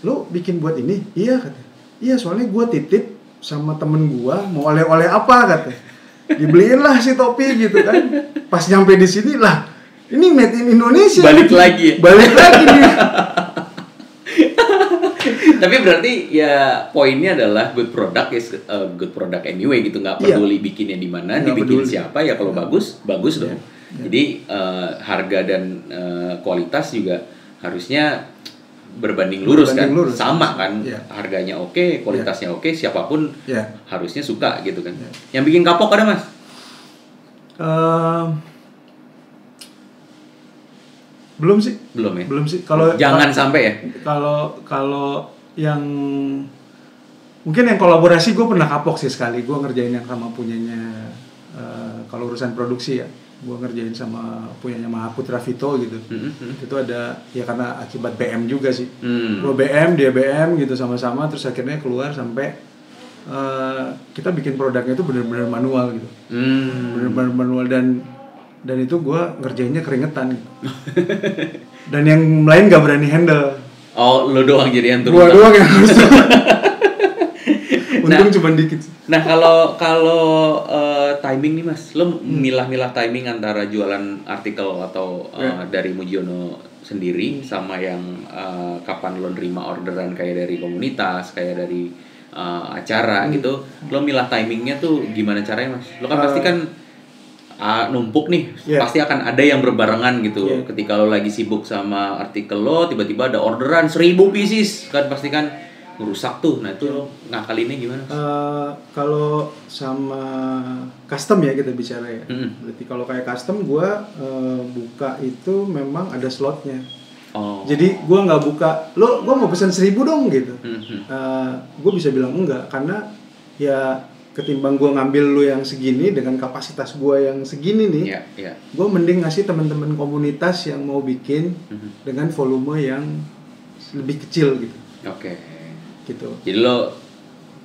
lo bikin buat ini? Iya kata. Iya soalnya gue titip sama temen gue mau oleh-oleh apa kata. Dibeliin lah si topi gitu kan. Pas nyampe di sini lah ini made in Indonesia. Balik lagi. Ya? balik lagi. Nih tapi berarti ya poinnya adalah good product is a good product anyway gitu. Nggak Iya. peduli bikinnya di mana dibikin peduli. siapa ya kalau bagus bagus dong. Iya. jadi eh, harga dan eh, kualitas juga harusnya berbanding lurus Berbanding kan? lurus. sama kan? Iya. harganya oke kualitasnya oke siapa pun ya harusnya suka gitu kan. Iya. yang bikin kapok ada mas? Ehm, belum sih. Belum ya? Belum sih. Kalau jangan sampai ya? kalau kalau yang mungkin yang kolaborasi gue pernah kapok sih sekali. Gue ngerjain yang sama punyanya eh, kalau urusan produksi ya gue ngerjain sama punyanya Mahaputra Vito gitu Mm, mm, itu ada ya karena akibat BM juga sih Hmm. gue BM dia BM gitu sama-sama terus akhirnya keluar sampai eh, kita bikin produknya itu benar-benar manual gitu Hmm. benar-benar manual dan dan itu gue ngerjainnya keringetan gitu. dan yang lain gak berani handle oh lo doang jadi yang turun tangan. doang yang harus untung cuma dikit Nah kalau kalau eh, timing nih mas, lo milah-milah timing antara jualan artikel atau eh, Ya. dari Mujiono sendiri sama yang eh, kapan lo nerima orderan kayak dari komunitas, kayak dari eh, acara gitu, lo milah timingnya tuh gimana caranya mas? Lo kan pasti kan ah, numpuk nih, Ya. pasti akan ada yang berbarengan gitu. Ya. Ketika lo lagi sibuk sama artikel lo, tiba-tiba ada orderan seribu pieces, kan pasti kan ngerusak tuh. Nah itu lo ngakalinnya gimana? Eh, kalau sama custom ya kita bicara ya Mm-mm. berarti kalau kayak custom gua eh, buka itu memang ada slotnya Oh. jadi gua nggak buka lo gua mau pesan seribu dong gitu Mhm. gue bisa bilang enggak karena ya ketimbang gue ngambil lu yang segini dengan kapasitas gue yang segini nih Iya, iya. gue mending ngasih teman-teman komunitas yang mau bikin Mhm. dengan volume yang lebih kecil gitu Oke. Gitu Jadi lo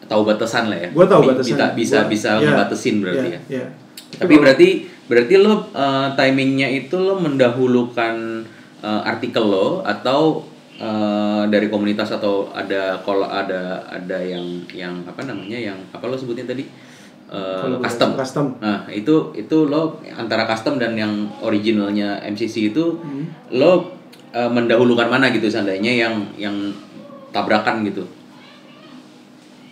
tahu batasan lah ya. gue tahu batasan Bisa bisa Gua- bisa ya, ngebatasin berarti ya. ya. Itu Tapi kalau- berarti berarti lo eh, timingnya itu lo mendahulukan eh, artikel lo atau eh, dari komunitas atau ada kalau ada ada yang yang apa namanya yang apa lo sebutin tadi kalau custom. custom Nah itu itu lo antara custom dan yang originalnya MCC itu Hmm. lo eh, mendahulukan mana gitu seandainya yang yang tabrakan gitu.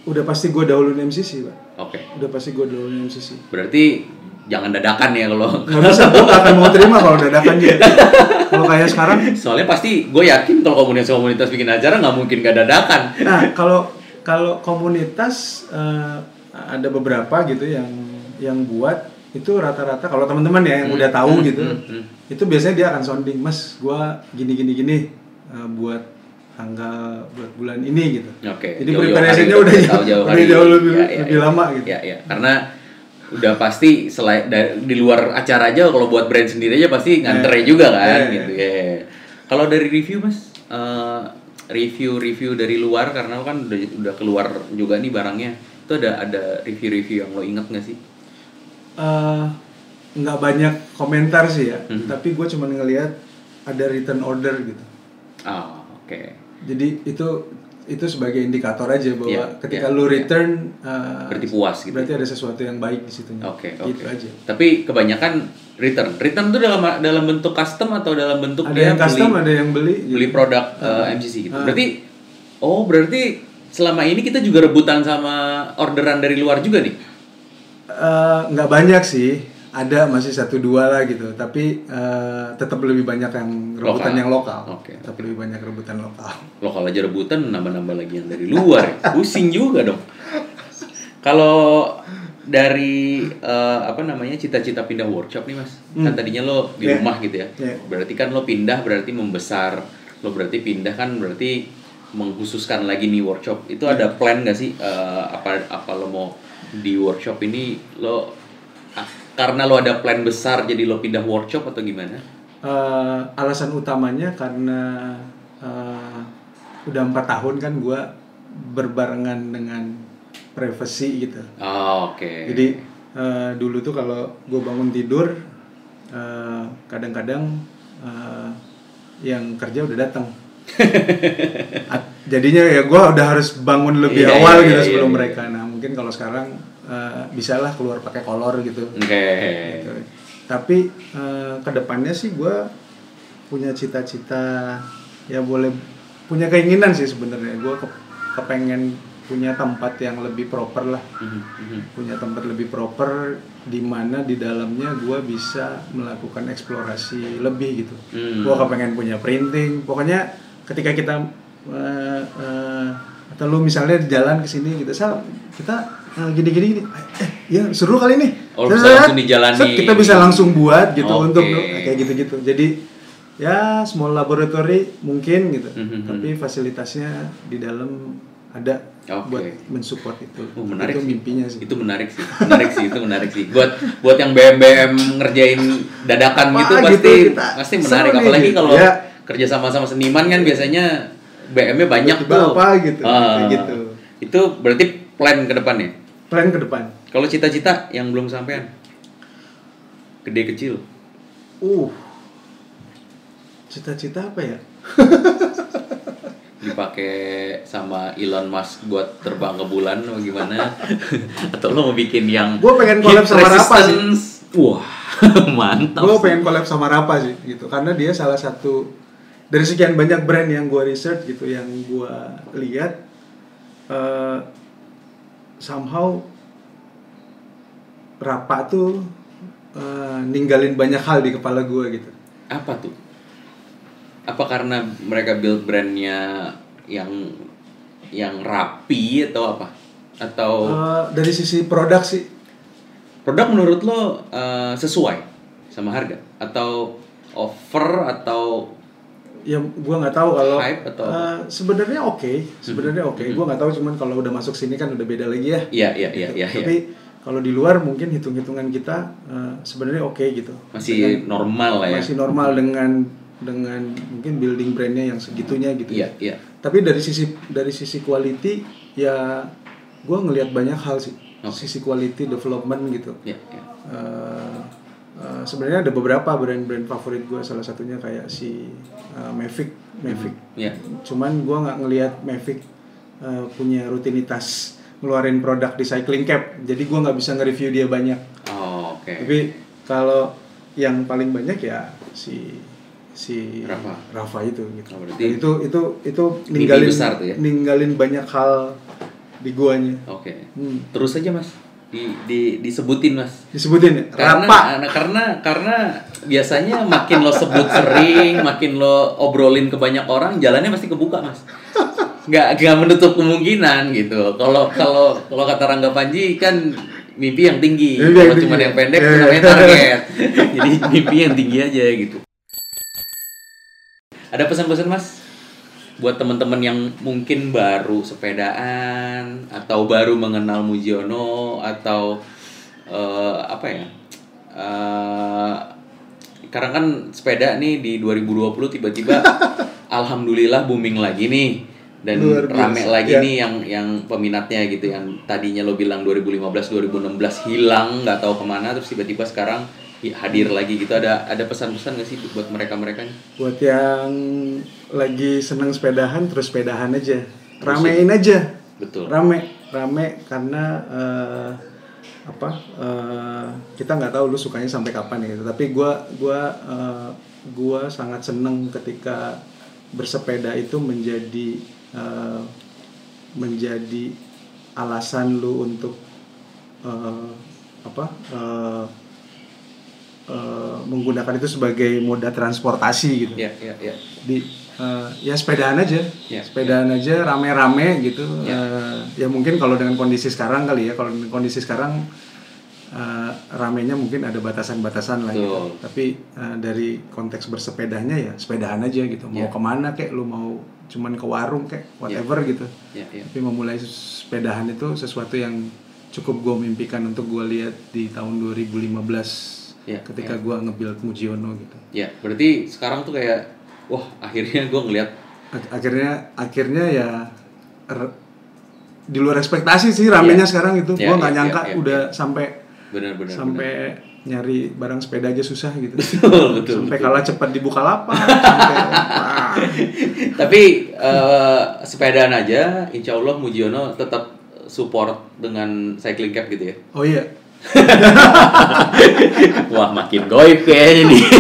Udah pasti gue dahuluin MCC pak Oke. udah pasti gue dahuluin MCC Berarti jangan dadakan ya kalau nggak bisa gue gak akan mau terima kalau dadakan gitu kalau kayak sekarang soalnya pasti gue yakin kalau komunitas-komunitas bikin acara nggak mungkin gak dadakan nah kalau kalau komunitas eh, ada beberapa gitu yang yang buat itu rata-rata kalau teman-teman ya yang udah tahu Hmm, gitu hmm, hmm. itu biasanya dia akan sounding mas gua gini gini gini eh, buat tanggal buat bulan ini gitu Oke. Jadi jauh-jauh preparasinya hari, udah jauh- jauh udah hari. jauh lebih- Ya, ya, lebih ya. lama gitu. Ya, ya. Karena udah pasti selain di luar acara aja kalau buat brand sendiri aja pasti nganternya Ya. juga kan Ya, gitu ya. Kalau dari review Mas eh, review-review dari luar karena kan udah udah keluar juga nih barangnya. Itu ada ada review-review yang lo inget nggak sih? Eh, nggak banyak komentar sih ya Mhm. tapi gue cuma ngelihat ada return order gitu Oh, oke. Jadi itu itu sebagai indikator aja bahwa Iya, ketika iya, lu iya. return eh, Berarti puas gitu. berarti ada sesuatu yang baik di situnya Oke, oke. gitu aja Tapi kebanyakan return. Return itu dalam dalam bentuk custom atau dalam bentuk ada dia yang custom beli- ada yang beli gitu. beli produk Ah. eh, MCC gitu. Ah. Berarti oh berarti selama ini kita juga rebutan sama orderan dari luar juga nih. Eh, nggak banyak sih ada masih satu dua lah gitu tapi eh, tetap lebih banyak yang rebutan Lokal. yang lokal Oke, tetap lebih banyak rebutan lokal Lokal aja rebutan nambah-nambah lagi yang dari luar. ya. Pusing juga dong. Kalau dari eh, apa namanya cita-cita pindah workshop nih mas, kan Hmm. tadinya lo di Yeah. rumah gitu ya. Yeah. Berarti kan lo pindah berarti membesar. Lo berarti pindah kan berarti mengkhususkan lagi nih workshop. Itu ada plan gak sih eh, apa apa lo mau di workshop ini lo karena lo ada plan besar jadi lo pindah workshop atau gimana? Eh, alasan utamanya karena eh, udah empat tahun kan gua berbarengan dengan privacy gitu Oh, Oke. Jadi eh, dulu tuh kalau gue bangun tidur, kadang-kadang eh, yang kerja udah datang. At- Jadinya ya gue udah harus bangun lebih Iya, awal iya, gitu iya, sebelum iya. mereka. Nah mungkin kalau sekarang eh, bisalah keluar pakai kolor gitu. Oke. Gitu. Tapi eh, ke depannya sih gue punya cita-cita ya boleh punya keinginan sih sebenarnya gue kepengen punya tempat yang lebih proper lah Mhm, mhm. punya tempat lebih proper di mana di dalamnya gue bisa melakukan eksplorasi lebih gitu. Hmm. Gue kepengen punya printing. Pokoknya ketika kita eh, eh, atau lu misalnya jalan ke sini gitu, sal kita gini-gini gini. Eh, ya seru kali ini. Oh, bisa Set, langsung dijalani. set, kita bisa langsung buat gitu Oke. untuk kayak gitu-gitu. Jadi ya small laboratory mungkin gitu. Mhm. Tapi fasilitasnya di dalam ada Oke. buat mensupport itu. Oh, menarik itu sih. mimpinya sih. Itu menarik sih. Menarik sih, itu menarik sih. Buat buat yang BM BM ngerjain dadakan Apa gitu gitu pasti kita pasti menarik apalagi gitu. kalau Ya. kerja sama sama seniman kan biasanya BM-nya banyak Tiba-tiba tuh. apa gitu, kayak gitu. Itu berarti plan ke depannya. Plan ke depan. Kalau cita-cita yang belum sampean. Gede kecil. Uh. Cita-cita apa ya? dipakai sama Elon Musk buat terbang ke bulan atau gimana atau lo mau bikin yang Gua pengen collab sama Rapa sih. wah mantap Gue sih. pengen collab sama Rapa sih gitu karena dia salah satu dari sekian banyak brand yang gue research gitu yang gue lihat eh, somehow Rapa tuh eh, ninggalin banyak hal di kepala gue gitu. apa tuh? Apa karena mereka build brandnya yang yang rapi atau apa? Atau Eh, dari sisi produk sih. Produk menurut lo eh, sesuai sama harga? Atau offer atau ya gue nggak tahu kalau Hype atau apa? eh, sebenarnya oke sebenarnya oke. Gue nggak tahu cuman kalau udah masuk sini kan udah beda lagi ya. Iya iya iya iya tapi iya. kalau di luar mungkin hitung hitungan kita eh, sebenarnya oke gitu. Masih normal lah ya. masih normal dengan dengan mungkin building brandnya yang segitunya gitu iya ya. Iya tapi dari sisi dari sisi quality ya gue ngelihat banyak hal sih. Oke. sisi quality development gitu. Iya iya. Eh, eh, sebenarnya ada beberapa brand-brand favorit gue salah satunya kayak si eh, Mavic Mavic Iya. cuman gue nggak ngelihat Mavic eh, punya rutinitas ngeluarin produk di cycling cap jadi gue nggak bisa nge-review dia banyak Oh, oke. tapi kalau yang paling banyak ya si si Rafa. Rafa itu gitu. Oh, berarti Dan itu itu itu ninggalin besar tuh ya? ninggalin banyak hal di guanya. Oke. Hmm. Terus aja, Mas. Di, di disebutin mas. Disebutin? Ya? karena Rapa. karena karena karena biasanya makin lo sebut sering makin lo obrolin ke banyak orang jalannya pasti kebuka mas. Nggak nggak menutup kemungkinan gitu. Kalau kalau kalau kata Rangga Panji kan mimpi yang tinggi. Mimpi kalau cuma yang pendek itu iya. namanya target. Jadi mimpi yang tinggi aja gitu. Ada pesan-pesan mas buat teman-teman yang mungkin baru sepedaan atau baru mengenal Mujiono atau eh, apa ya eh karena kan sepeda nih di 2020 tiba-tiba alhamdulillah booming lagi nih dan rame lagi ya. nih yang yang peminatnya gitu yang tadinya lo bilang 2015 2016 hilang nggak tahu ke mana terus tiba-tiba sekarang hadir lagi gitu ada ada pesan-pesan nggak sih buat mereka mereka Buat yang lagi seneng sepedahan, terus sepedahan aja. Ramein aja. betul Rame, rame karena eh, apa? eh, kita nggak tahu lu sukanya sampai kapan gitu. Tapi gua gua eh, gua sangat seneng ketika bersepeda itu menjadi eh, menjadi alasan lu untuk eh, apa? eh, eh, menggunakan itu sebagai moda transportasi gitu. Ya ya ya di eh, ya sepedaan aja. Ya, sepedaan aja rame-rame gitu. Ya. Eh, ya mungkin kalau dengan kondisi sekarang kali ya kalau dengan kondisi sekarang eh, ramenya mungkin ada batasan-batasan lah gitu tapi eh, dari konteks bersepedanya ya sepedaan aja gitu. Mau Ya. ke mana kek lu mau cuman ke warung kek whatever gitu. Ya ya tapi memulai sepedahan itu sesuatu yang cukup gue mimpikan untuk gue lihat di tahun 2015 Ya, ketika gue nge-build Mujiono gitu ya berarti sekarang tuh kayak wah akhirnya gue ngeliat Ak- akhirnya akhirnya ya er- di luar ekspektasi sih ramenya Iya. sekarang itu Iya, gua nggak iya, nyangka iya, iya, udah sampai benar-benar sampai nyari barang sepeda aja susah gitu betul betul sampai betul. kalah cepat di Bukalapak sampai. Tapi eh, sepedaan aja, insya Allah Mujiono tetap support dengan cycling cap gitu ya. oh iya Wah makin goib kayaknya nih.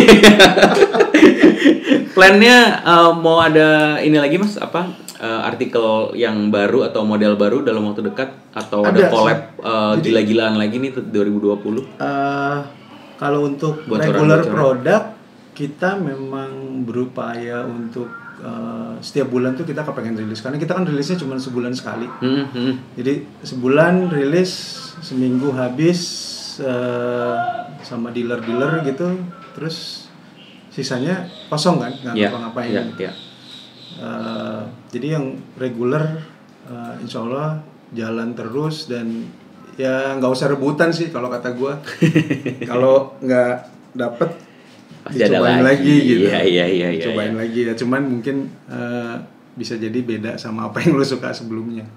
Plannya eh, mau ada ini lagi mas apa eh, artikel yang baru atau model baru dalam waktu dekat atau ada, Ada, collab Jadi- gila-gilaan lagi nih tuh 2020? Eh, kalau untuk Bocoran- regular bocoran. produk kita memang berupaya untuk eh, setiap bulan tuh kita kepengen rilis karena kita kan rilisnya cuma sebulan sekali Hmm, hmm. Jadi sebulan rilis seminggu habis eh, sama dealer-dealer gitu, terus sisanya kosong kan, nggak Ya, ngapa-ngapain. ya, ya. Eh, jadi yang reguler, eh, insya Allah jalan terus dan ya nggak usah rebutan sih kalau kata gua. kalau nggak dapet Pasti ada lagi. lagi, gitu. Iya, iya, iya, iya, Cobain iya. lagi ya. Cuman mungkin eh, bisa jadi beda sama apa yang lo suka sebelumnya.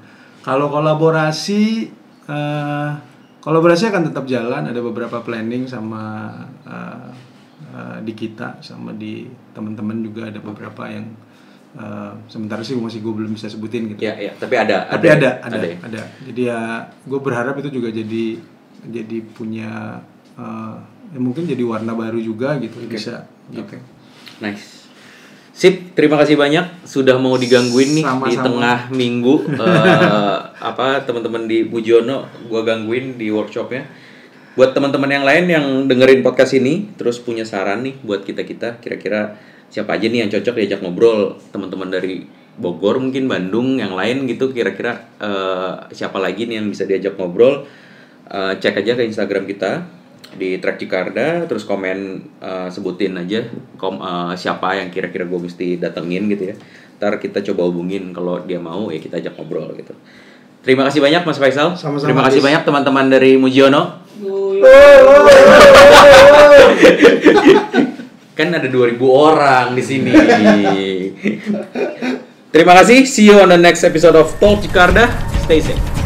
Kalau kolaborasi, eh, kolaborasi akan tetap jalan. Ada beberapa planning sama eh, eh, di kita, sama di teman-teman juga ada beberapa yang eh, sementara sih masih gue belum bisa sebutin gitu. Ya, ya. Tapi ada. Tapi ada, ada, ya? ada. Jadi ya, gue berharap itu juga jadi jadi punya eh, ya mungkin jadi warna baru juga gitu bisa gitu. Nice. Sip, terima kasih banyak sudah mau digangguin nih di Sama-sama. tengah minggu eh, apa teman-teman di Mujiono gua gangguin di workshopnya. Buat teman-teman yang lain yang dengerin podcast ini terus punya saran nih buat kita-kita kira-kira siapa aja nih yang cocok diajak ngobrol teman-teman dari Bogor mungkin Bandung yang lain gitu kira-kira eh, siapa lagi nih yang bisa diajak ngobrol Eh, cek aja ke Instagram kita di track Cikarda terus komen eh, sebutin aja kom eh, siapa yang kira-kira gue mesti datengin gitu ya. Ntar kita coba hubungin kalau dia mau ya kita ajak ngobrol gitu. Terima kasih banyak Mas Faisal. Sama-sama, terima kasih banyak teman-teman dari Mujiono. Kan ada 2000 orang di sini. Terima kasih. See you on the next episode of Talk Cikarda stay safe